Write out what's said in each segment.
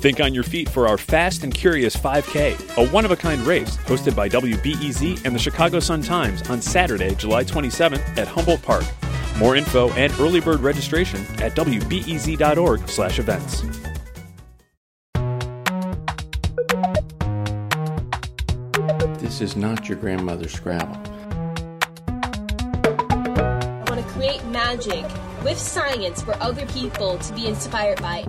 Think on your feet for our Fast and Curious 5K, a one of a kind race hosted by WBEZ and the Chicago Sun Times on Saturday, July 27th at Humboldt Park. More info and early bird registration at wbez.org/events. This is not your grandmother's Scrabble. I want to create magic with science for other people to be inspired by.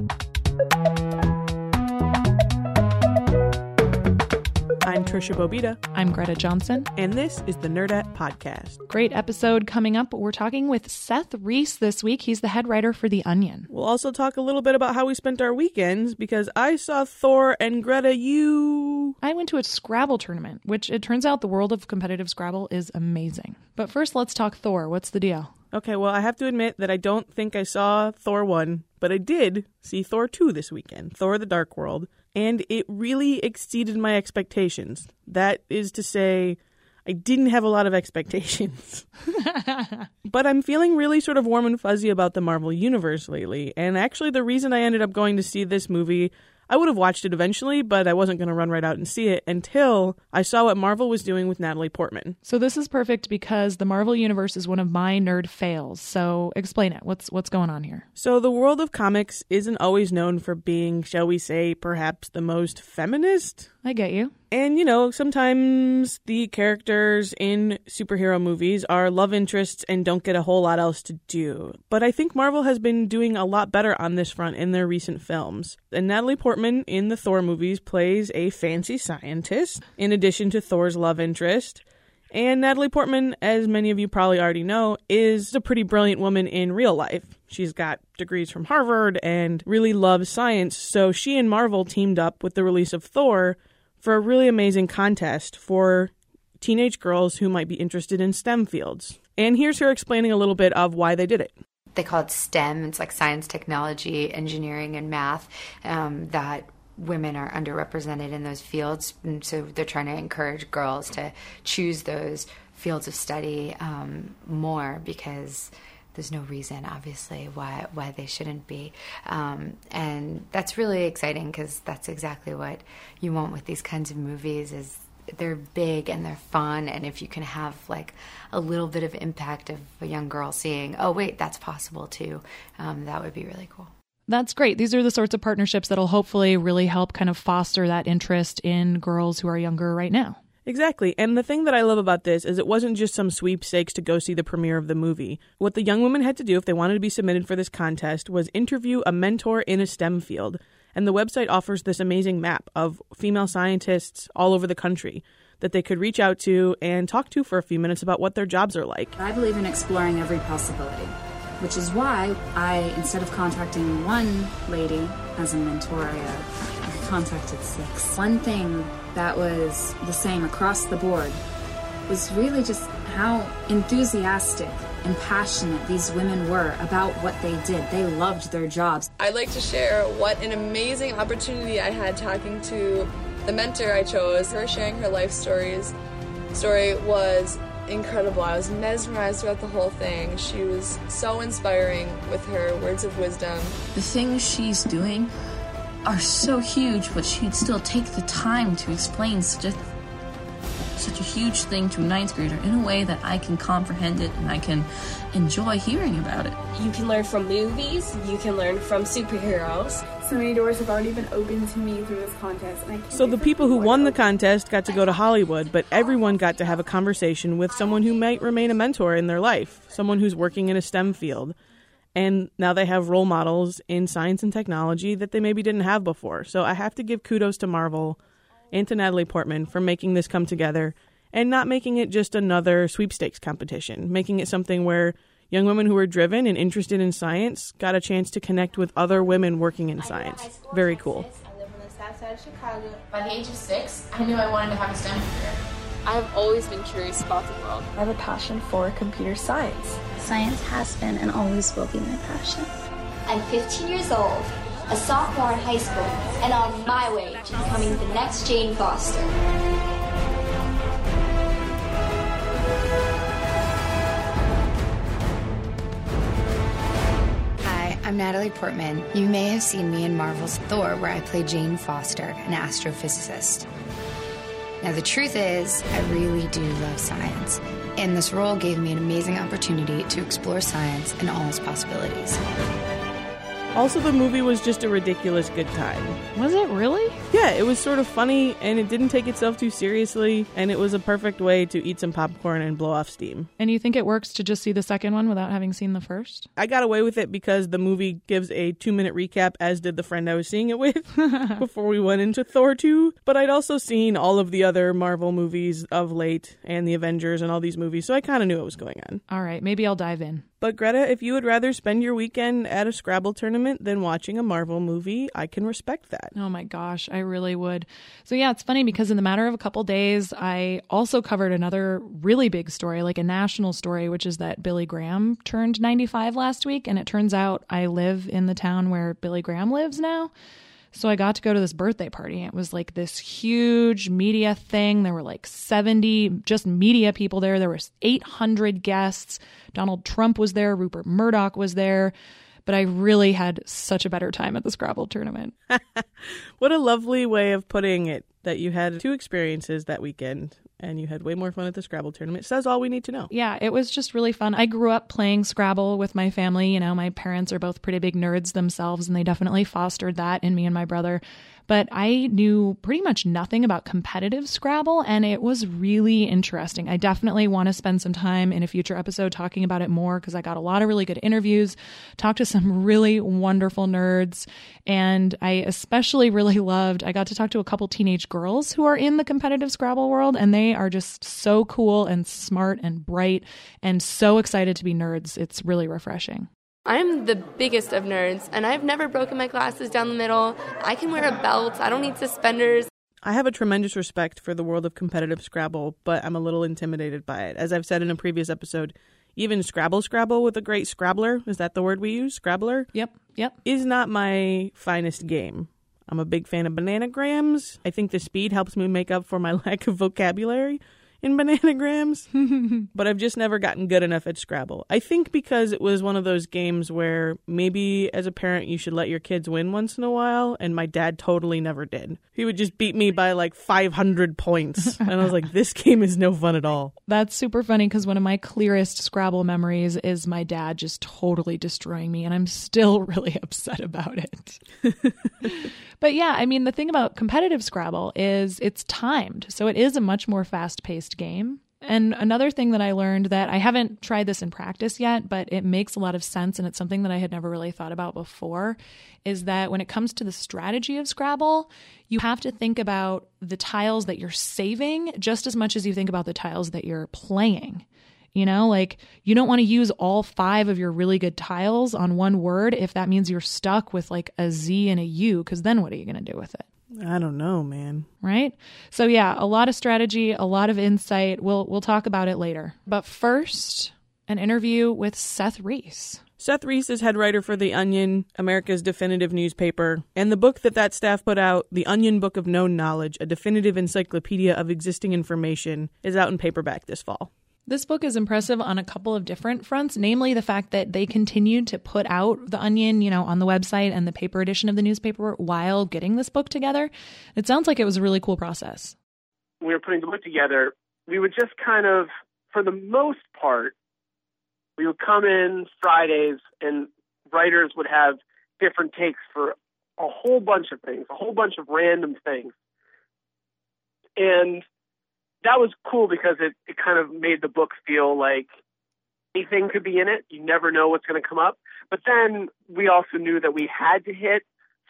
I'm Tricia Bobeda, I'm Greta Johnson. and this is the Nerdette Podcast. Great episode coming up. We're talking with Seth Reiss this week. He's the head writer for The Onion. We'll also talk a little bit about how we spent our weekends because I saw Thor and Greta, you. I went to a Scrabble tournament, which it turns out the world of competitive Scrabble is amazing. But first, let's talk Thor. What's the deal? Okay, well, I have to admit that I don't think I saw Thor 1, but I did see Thor 2 this weekend, Thor the Dark World, and it really exceeded my expectations. That is to say, I didn't have a lot of expectations. but I'm feeling really sort of warm and fuzzy about the Marvel Universe lately, and actually, the reason I ended up going to see this movie. I would have watched it eventually, but I wasn't going to run right out and see it until I saw what Marvel was doing with Natalie Portman. So this is perfect because the Marvel universe is one of my nerd fails. So explain it. What's what's going on here? So, the world of comics isn't always known for being, shall we say, perhaps the most feminist. I get you. And, you know, sometimes the characters in superhero movies are love interests and don't get a whole lot else to do. But I think Marvel has been doing a lot better on this front in their recent films. And Natalie Portman in the Thor movies plays a fancy scientist, in addition to Thor's love interest. And Natalie Portman, as many of you probably already know, is a pretty brilliant woman in real life. She's got degrees from Harvard and really loves science, so she and Marvel teamed up with the release of Thor for a really amazing contest for teenage girls who might be interested in STEM fields. And here's her explaining a little bit of why they did it. they call it STEM. It's like science, technology, engineering, and math. Um, that women are underrepresented in those fields, and so they're trying to encourage girls to choose those fields of study um, more because there's no reason, obviously, why why they shouldn't be. Um, and that's really exciting because that's exactly what you want with these kinds of movies. Is they're big and they're fun and if you can have like a little bit of impact of a young girl seeing oh wait that's possible too um, that would be really cool That's great. These are the sorts of partnerships that'll hopefully really help kind of foster that interest in girls who are younger right now. Exactly. And the thing that I love about this is it wasn't just some sweepstakes to go see the premiere of the movie. What the young women had to do if they wanted to be submitted for this contest was interview a mentor in a STEM field. And the website offers this amazing map of female scientists all over the country that they could reach out to and talk to for a few minutes about what their jobs are like. I believe in exploring every possibility, which is why I, instead of contacting one lady as a mentor, I, uh, contacted six. One thing that was the same across the board was really just how enthusiastic and passionate these women were about what they did. They loved their jobs. I'd like to share what an amazing opportunity I had talking to the mentor I chose. Her sharing her life stories story was incredible. I was mesmerized throughout the whole thing. She was so inspiring with her words of wisdom. The things she's doing are so huge, but she'd still take the time to explain such a such a huge thing to a ninth grader in a way that I can comprehend it and I can enjoy hearing about it. You can learn from movies, you can learn from superheroes. So many doors have already been opened to me through this contest. And I can't So the people who won the contest got to go to Hollywood, but everyone got to have a conversation with someone who might remain a mentor in their life, someone who's working in a STEM field. And now they have role models in science and technology that they maybe didn't have before. So I have to give kudos to Marvel and to Natalie Portman for making this come together and not making it just another sweepstakes competition, making it something where young women who are driven and interested in science got a chance to connect with other women working in science. Very cool. I live on the south side of Chicago. By the age of six, I knew I wanted to have a STEM career. I have always been curious about the world. I have a passion for computer science. Science has been and always will be my passion. I'm 15 years old, a sophomore in high school, and on my way to becoming the next Jane Foster. Hi, I'm Natalie Portman. You may have seen me in Marvel's Thor, where I play Jane Foster, an astrophysicist. Now, the truth is, I really do love science, and this role gave me an amazing opportunity to explore science and all its possibilities. Also, the movie was just a ridiculous good time. Was it really? Yeah, it was sort of funny and it didn't take itself too seriously, and it was a perfect way to eat some popcorn and blow off steam. And you think it works to just see the second one without having seen the first? I got away with it because the movie gives a two minute recap, as did the friend I was seeing it with before we went into Thor 2. But I'd also seen all of the other Marvel movies of late and the Avengers and all these movies, so I kind of knew what was going on. All right, maybe I'll dive in. But Greta, if you would rather spend your weekend at a Scrabble tournament than watching a Marvel movie, I can respect that. Oh my gosh, I really would. So yeah, it's funny because in the matter of a couple days, I also covered another really big story, like a national story, which is that Billy Graham turned 95 last week and it turns out I live in the town where Billy Graham lives now. So I got to go to this birthday party. It was like this huge media thing. There were like 70 just media people there. There was 800 guests. Donald Trump was there, Rupert Murdoch was there. But I really had such a better time at the Scrabble tournament. what a lovely way of putting it that you had two experiences that weekend and you had way more fun at the Scrabble tournament. Says all we need to know. Yeah, it was just really fun. I grew up playing Scrabble with my family. You know, my parents are both pretty big nerds themselves, and they definitely fostered that in me and my brother. But I knew pretty much nothing about competitive Scrabble, and it was really interesting. I definitely want to spend some time in a future episode talking about it more because I got a lot of really good interviews, talked to some really wonderful nerds, and I especially really loved, I got to talk to a couple teenage girls who are in the competitive Scrabble world, and they are just so cool and smart and bright and so excited to be nerds. It's really refreshing. I'm the biggest of nerds, and I've never broken my glasses down the middle. I can wear a belt, I don't need suspenders. I have a tremendous respect for the world of competitive Scrabble, but I'm a little intimidated by it. As I've said in a previous episode, even Scrabble Scrabble with a great Scrabbler, is that the word we use? Scrabbler? Yep, yep. Is not my finest game. I'm a big fan of bananagrams. I think the speed helps me make up for my lack of vocabulary in bananagrams, but I've just never gotten good enough at Scrabble. I think because it was one of those games where maybe as a parent you should let your kids win once in a while, and my dad totally never did. He would just beat me by like 500 points, and I was like, this game is no fun at all. That's super funny because one of my clearest Scrabble memories is my dad just totally destroying me, and I'm still really upset about it. but yeah, I mean, the thing about competitive Scrabble is it's timed, so it is a much more fast paced game. And another thing that I learned that I haven't tried this in practice yet, but it makes a lot of sense and it's something that I had never really thought about before is that when it comes to the strategy of Scrabble, you have to think about the tiles that you're saving just as much as you think about the tiles that you're playing. You know, like you don't want to use all five of your really good tiles on one word if that means you're stuck with like a Z and a U, because then what are you going to do with it? I don't know, man. Right? So yeah, a lot of strategy, a lot of insight. We'll we'll talk about it later. But first, an interview with Seth Reiss. Seth Reiss is head writer for The Onion, America's definitive newspaper, and the book that that staff put out, The Onion Book of Known Knowledge, a definitive encyclopedia of existing information, is out in paperback this fall. This book is impressive on a couple of different fronts, namely the fact that they continued to put out The Onion, you know, on the website and the paper edition of the newspaper while getting this book together. It sounds like it was a really cool process. When we were putting the book together, we would just kind of, for the most part, we would come in Fridays and writers would have different takes for a whole bunch of things, a whole bunch of random things. And that was cool because it, it kind of made the book feel like anything could be in it. You never know what's going to come up. But then we also knew that we had to hit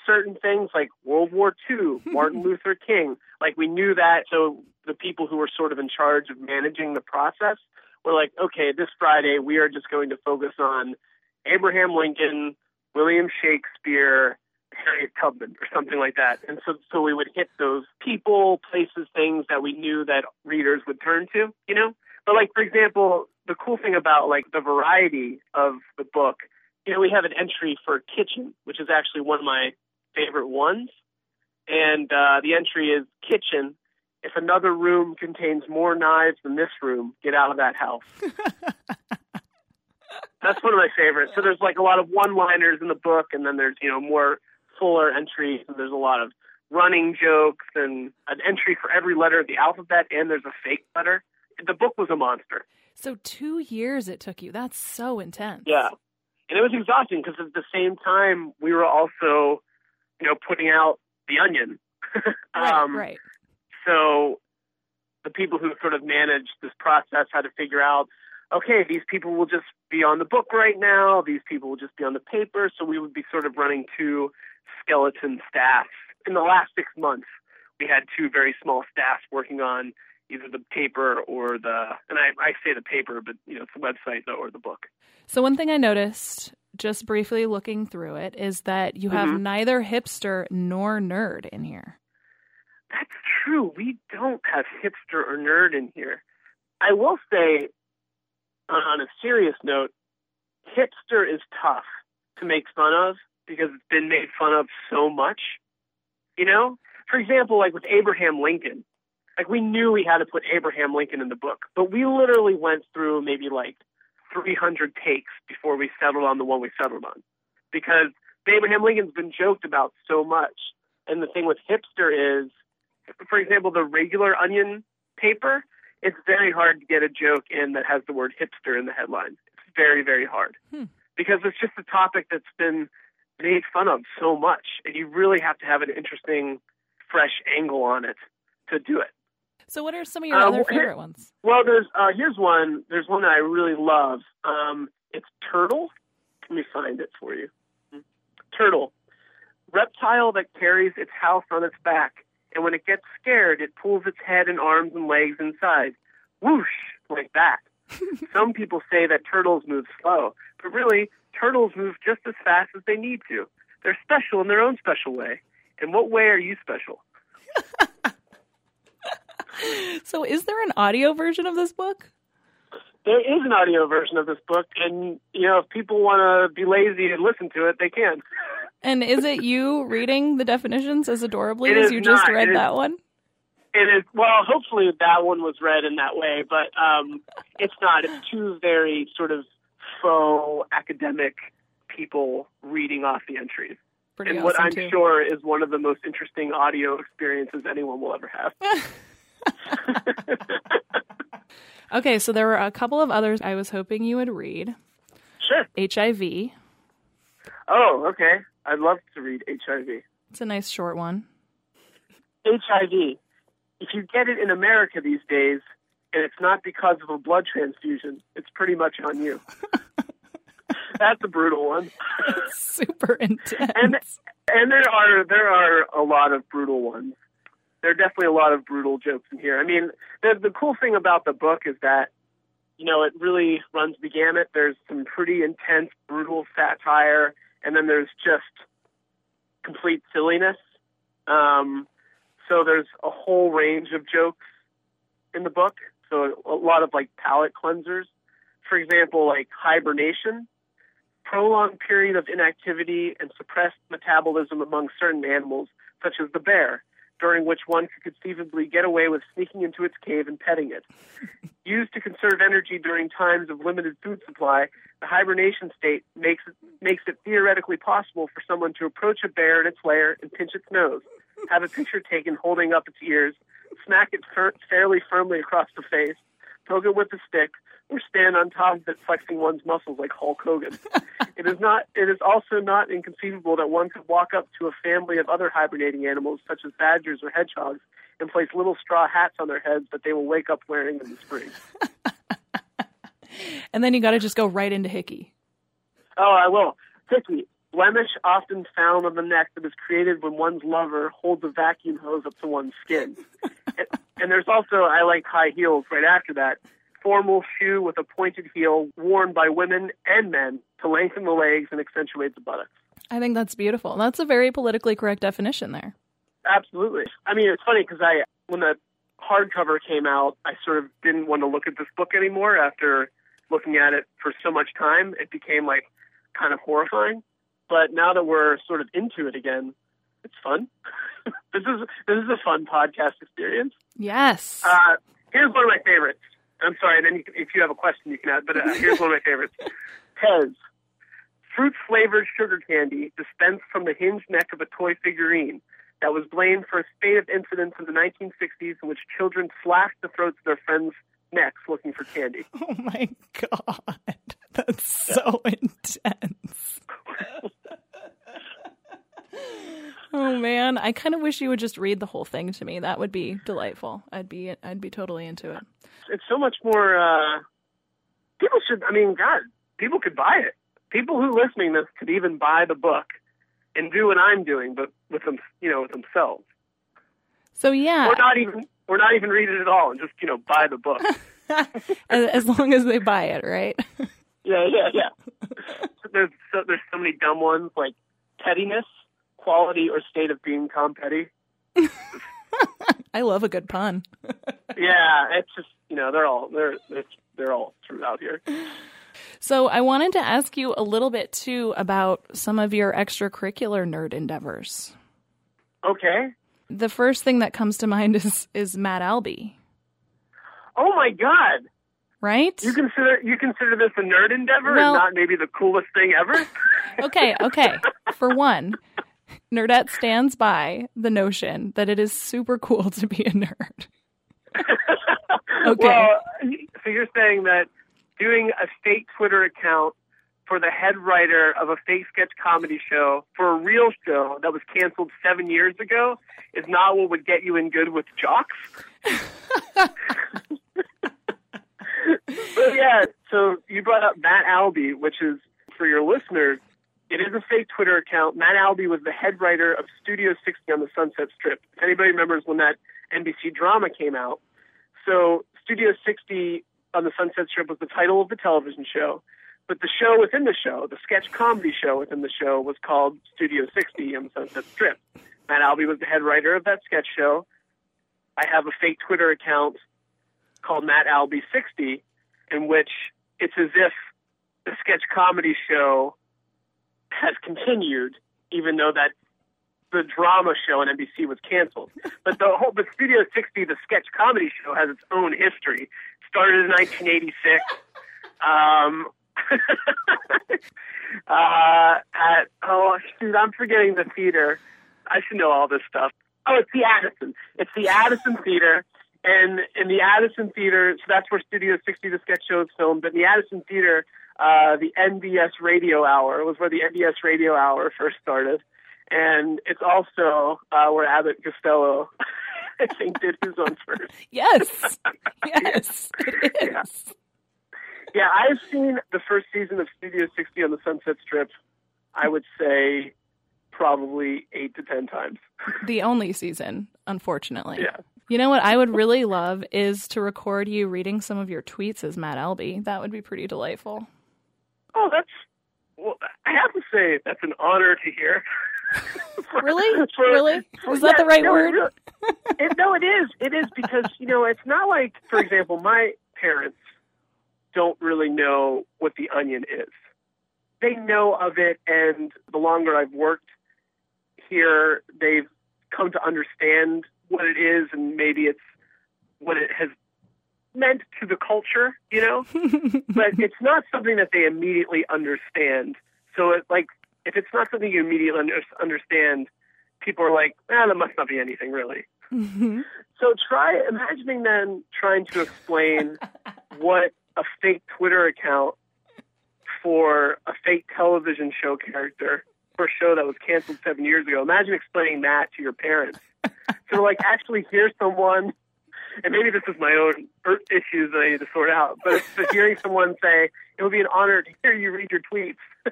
certain things like World War II, Martin Luther King. Like we knew that. So the people who were sort of in charge of managing the process were like, okay, this Friday we are just going to focus on Abraham Lincoln, William Shakespeare, Harriet Tubman or something like that. And so, so we would hit those people, places, things that we knew that readers would turn to, you know? But like, for example, the cool thing about like the variety of the book, you know, we have an entry for kitchen, which is actually one of my favorite ones. And uh, the entry is kitchen. If another room contains more knives than this room, get out of that house. That's one of my favorites. So there's like a lot of one-liners in the book, and then there's you know more fuller entries, and there's a lot of running jokes and an entry for every letter of the alphabet, and there's a fake letter. The book was a monster. So two years it took you. That's so intense. Yeah, and it was exhausting because at the same time we were also, you know, putting out the Onion. Right, um, right. So the people who sort of managed this process had to figure out, okay, these people will just be on the book right now. These people will just be on the paper. So we would be sort of running two skeleton staff. In the last six months, we had two very small staffs working on either the paper or the, and I, I say the paper, but you know, it's the website or the book. So one thing I noticed just briefly looking through it is that you have Mhm. neither hipster nor nerd in here. That's true. We don't have hipster or nerd in here. I will say, on a serious note, hipster is tough to make fun of because it's been made fun of so much. You know, for example, like with Abraham Lincoln, like we knew we had to put Abraham Lincoln in the book, but we literally went through maybe like 300 takes before we settled on the one we settled on because Abraham Lincoln's been joked about so much. And the thing with hipster is, for example, the regular Onion paper, it's very hard to get a joke in that has the word hipster in the headline. It's very, very hard Hmm. because it's just a topic that's been made fun of so much, and you really have to have an interesting, fresh angle on it to do it. So what are some of your Uh, other here- favorite ones? Well, there's uh, here's one. There's one that I really love. Um, it's turtle. Let me find it for you. Turtle, reptile that carries its house on its back, and when it gets scared, it pulls its head and arms and legs inside. Whoosh, like that. Some people say that turtles move slow, but really, turtles move just as fast as they need to. They're special in their own special way. In what way are you special? So is there an audio version of this book? There is an audio version of this book, and you know, if people want to be lazy and listen to it, they can. And is it you reading the definitions as adorably It as is you just read It is- that one? It is well, hopefully that one was read in that way, but um, it's not. It's two very sort of faux academic people reading off the entries. Pretty and what I'm too. sure is one of the most interesting audio experiences anyone will ever have. Okay, so there were a couple of others I was hoping you would read. Sure. HIV. oh, okay. I'd love to read HIV. It's a nice short one. HIV. If you get it in America these days, and it's not because of a blood transfusion, it's pretty much on you. That's a brutal one. Super intense. and and there are there are a lot of brutal ones. There are definitely a lot of brutal jokes in here. I mean, the the cool thing about the book is that you know it really runs the gamut. There's some pretty intense, brutal satire, and then there's just complete silliness. Um, so there's a whole range of jokes in the book. So a lot of like palate cleansers. For example, like hibernation, prolonged period of inactivity and suppressed metabolism among certain animals, such as the bear, during which one could conceivably get away with sneaking into its cave and petting it. Used to conserve energy during times of limited food supply, the hibernation state makes it, makes it theoretically possible for someone to approach a bear in its lair and pinch its nose, have a picture taken holding up its ears, smack it fairly firmly across the face, poke it with a stick, or stand on top of it flexing one's muscles like Hulk Hogan. it is not it is also not inconceivable that one could walk up to a family of other hibernating animals such as badgers or hedgehogs and place little straw hats on their heads that they will wake up wearing in the spring. And then you got to just go right into Hickey. Oh, I will. Hickey, blemish often found on the neck that is created when one's lover holds a vacuum hose up to one's skin. and, and there's also, I like high heels right after that. Formal shoe with a pointed heel worn by women and men to lengthen the legs and accentuate the buttocks. I think that's beautiful. That's a very politically correct definition there. Absolutely. I mean, it's funny because I when the hardcover came out, I sort of didn't want to look at this book anymore after looking at it for so much time. It became like kind of horrifying. But now that we're sort of into it again, it's fun. this is this is a fun podcast experience. Yes. Uh, here's one of my favorites. I'm sorry. And then you, if you have a question, you can add. But uh, here's one of my favorites. Pez, fruit flavored sugar candy dispensed from the hinged neck of a toy figurine that was blamed for a spate of incidents in the 1960s in which children slashed the throats of their friends' necks looking for candy. Oh my god, that's so intense. oh man, I kind of wish you would just read the whole thing to me. That would be delightful. I'd be I'd be totally into it. It's so much more. Uh, people should. I mean, God, people could buy it. People who listening this could even buy the book and do what I'm doing, but with them, you know, with themselves. So yeah, or not even, or not even read it at all, and just you know, buy the book. as, as long as they buy it, right? yeah, yeah, yeah. there's so, there's so many dumb ones like pettiness, quality, or state of being Tom Petty. I love a good pun. yeah, it's just you know they're all they're it's, they're all throughout here. So I wanted to ask you a little bit too about some of your extracurricular nerd endeavors. Okay. The first thing that comes to mind is is Matt Albie. Oh my god. Right? You consider you consider this a nerd endeavor Well- and not maybe the coolest thing ever? Okay, okay. For one, Nerdette stands by the notion that it is super cool to be a nerd. Okay. Well, so you're saying that doing a fake Twitter account for the head writer of a fake sketch comedy show for a real show that was canceled seven years ago is not what would get you in good with jocks? but yeah, so you brought up Matt Albie, which is for your listeners, it is a fake Twitter account. Matt Albie was the head writer of Studio 60 on the Sunset Strip. If anybody remembers when that NBC drama came out, so Studio 60 on the Sunset Strip was the title of the television show, but the show within the show, the sketch comedy show within the show, was called Studio 60 on the Sunset Strip. Matt Albie was the head writer of that sketch show. I have a fake Twitter account called Matt Albie 60, in which it's as if the sketch comedy show has continued, even though that the drama show on NBC was canceled. But the whole, but Studio 60, the sketch comedy show, has its own history. Started in 1986. Um, uh, at oh shoot, I'm forgetting the theater. I should know all this stuff. Oh, it's the Addison. It's the Addison Theater, and in the Addison Theater, so that's where Studio 60, the sketch show, is filmed. But in the Addison Theater, uh, the NBS Radio Hour was where the NBS Radio Hour first started, and it's also uh, where Abbott Costello, I think, did his own first. Yes. Yes, it is. Yeah. Yeah, I've seen the first season of Studio 60 on the Sunset Strip. I would say probably eight to ten times. The only season, unfortunately. Yeah. You know what I would really love is to record you reading some of your tweets as Matt Albie. That would be pretty delightful. Oh, that's. Well, I have to say that's an honor to hear. Really? For- really? for- Was that the right no, word? it it- no, it is. It is because you know it's not like, for example, my parents don't really know what the onion is. They know of it, and the longer I've worked here, they've come to understand what it is, and maybe it's what it has meant to the culture, you know. but it's not something that they immediately understand. So, it, like, if it's not something you immediately under- understand, people are like, "Ah, that must not be anything, really." So try imagining them trying to explain what a fake Twitter account for a fake television show character for a show that was canceled seven years ago. Imagine explaining that to your parents. So like actually hear someone, and maybe this is my own issues that I need to sort out, but, but hearing someone say, it would be an honor to hear you read your tweets.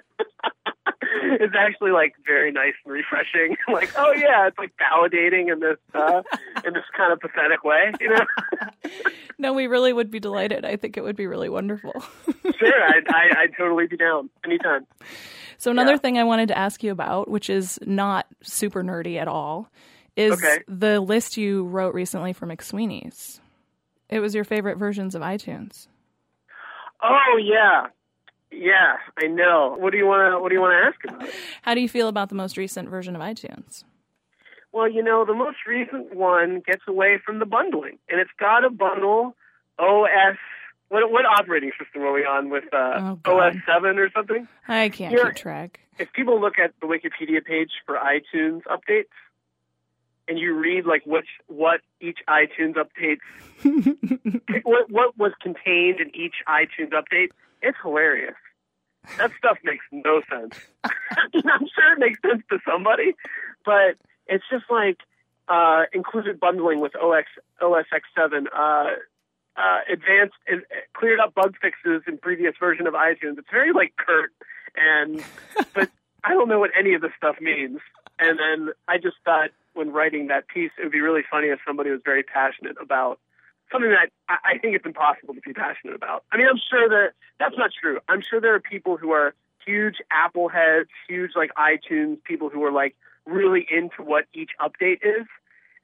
it's actually like very nice and refreshing. like, oh yeah, it's like validating in this uh, in this kind of pathetic way, you know. no, we really would be delighted. I think it would be really wonderful. sure, I'd, I, I'd totally be down anytime. So another yeah. thing I wanted to ask you about, which is not super nerdy at all, is okay. the list you wrote recently for McSweeney's. It was your favorite versions of iTunes. Oh yeah, yeah, I know. What do you want to What do you want to ask about? It? How do you feel about the most recent version of iTunes? Well, you know, the most recent one gets away from the bundling, and it's got a bundle OS. What what operating system are we on with uh, oh, OS seven or something? I can't you keep track. If people look at the Wikipedia page for iTunes updates, and you read like which what each iTunes update what what was contained in each iTunes update, it's hilarious. That stuff makes no sense. I'm sure it makes sense to somebody, but it's just like uh, included bundling with OX, OS X7, uh, uh, advanced, uh, cleared up bug fixes in previous version of iTunes. It's very like curt, and but I don't know what any of this stuff means. And then I just thought when writing that piece, it would be really funny if somebody was very passionate about something that I, I think it's impossible to be passionate about. I mean, I'm sure that that's not true. I'm sure there are people who are huge Apple heads, huge like iTunes people who are like really into what each update is.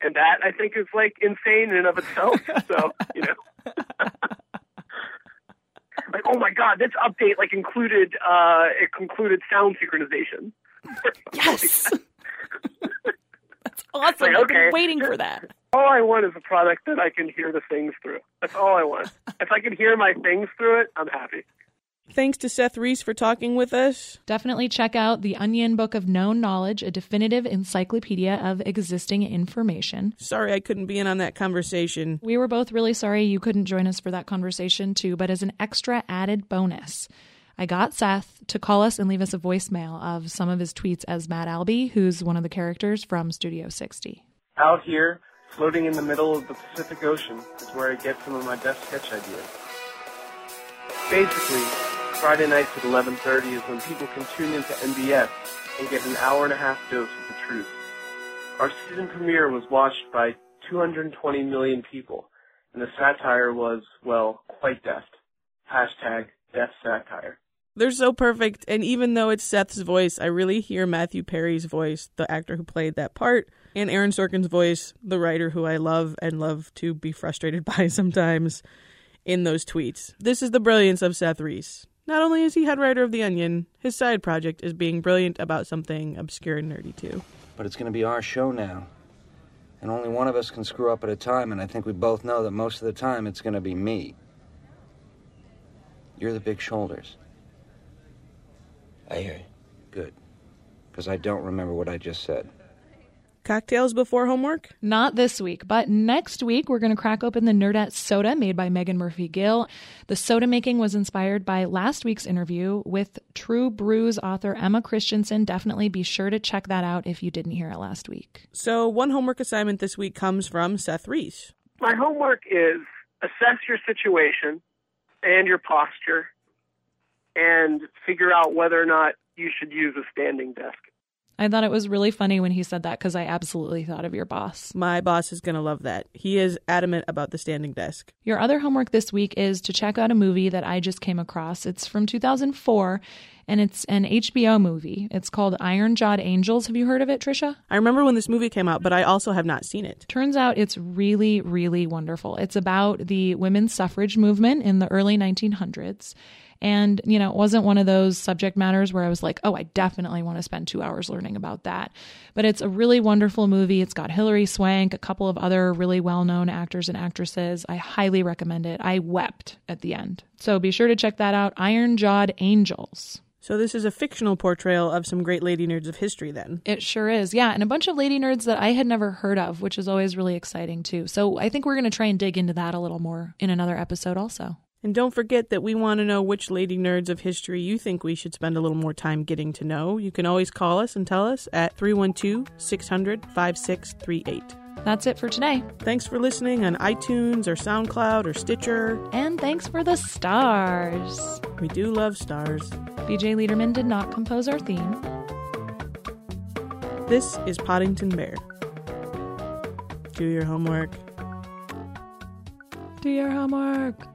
And that I think is like insane in and of itself. so, you know. like, oh my god, this update like included uh it concluded sound synchronization. yes. That's awesome. Like, I've been waiting for that all I want is a product that I can hear the things through. That's all I want. if I can hear my things through it, I'm happy. Thanks to Seth Reiss for talking with us. Definitely check out The Onion Book of Known Knowledge, a definitive encyclopedia of existing information. Sorry I couldn't be in on that conversation. We were both really sorry you couldn't join us for that conversation, too, but as an extra added bonus, I got Seth to call us and leave us a voicemail of some of his tweets as Matt Albie, who's one of the characters from Studio 60. Out here, Floating in the middle of the Pacific Ocean is where I get some of my best sketch ideas. Basically, Friday nights at 11.30 is when people can tune into NBS and get an hour and a half dose of the truth. Our season premiere was watched by 220 million people, and the satire was, well, quite deft. Hashtag death satire. They're so perfect, and even though it's Seth's voice, I really hear Matthew Perry's voice, the actor who played that part, and Aaron Sorkin's voice, the writer who I love and love to be frustrated by sometimes in those tweets. This is the brilliance of Seth Reiss. Not only is he head writer of The Onion, his side project is being brilliant about something obscure and nerdy too. But it's going to be our show now. And only one of us can screw up at a time, and I think we both know that most of the time it's going to be me. You're the big shoulders. I hear you. Good. Because I don't remember what I just said. Cocktails before homework? Not this week, but next week we're going to crack open the Nerdette soda made by Megan Murphy Gill. The soda making was inspired by last week's interview with True Brews author Emma Christensen. Definitely be sure to check that out if you didn't hear it last week. So, one homework assignment this week comes from Seth Reiss. My homework is assess your situation and your posture and figure out whether or not you should use a standing desk. I thought it was really funny when he said that because I absolutely thought of your boss. My boss is going to love that. He is adamant about the standing desk. Your other homework this week is to check out a movie that I just came across. It's from 2004 and it's an HBO movie. It's called Iron Jawed Angels. Have you heard of it, Tricia? I remember when this movie came out, but I also have not seen it. Turns out it's really, really wonderful. It's about the women's suffrage movement in the early 1900s and, you know, it wasn't one of those subject matters where I was like, oh, I definitely want to spend two hours learning about that. But it's a really wonderful movie. It's got Hilary Swank, a couple of other really well known actors and actresses. I highly recommend it. I wept at the end. So be sure to check that out Iron Jawed Angels. So this is a fictional portrayal of some great lady nerds of history then. It sure is. Yeah, and a bunch of lady nerds that I had never heard of, which is always really exciting too. So I think we're going to try and dig into that a little more in another episode also. And don't forget that we want to know which lady nerds of history you think we should spend a little more time getting to know. You can always call us and tell us at 312 600 5638. That's it for today. Thanks for listening on iTunes or SoundCloud or Stitcher. And thanks for the stars. We do love stars. BJ Leiderman did not compose our theme. This is Podington Bear. Do your homework. Do your homework.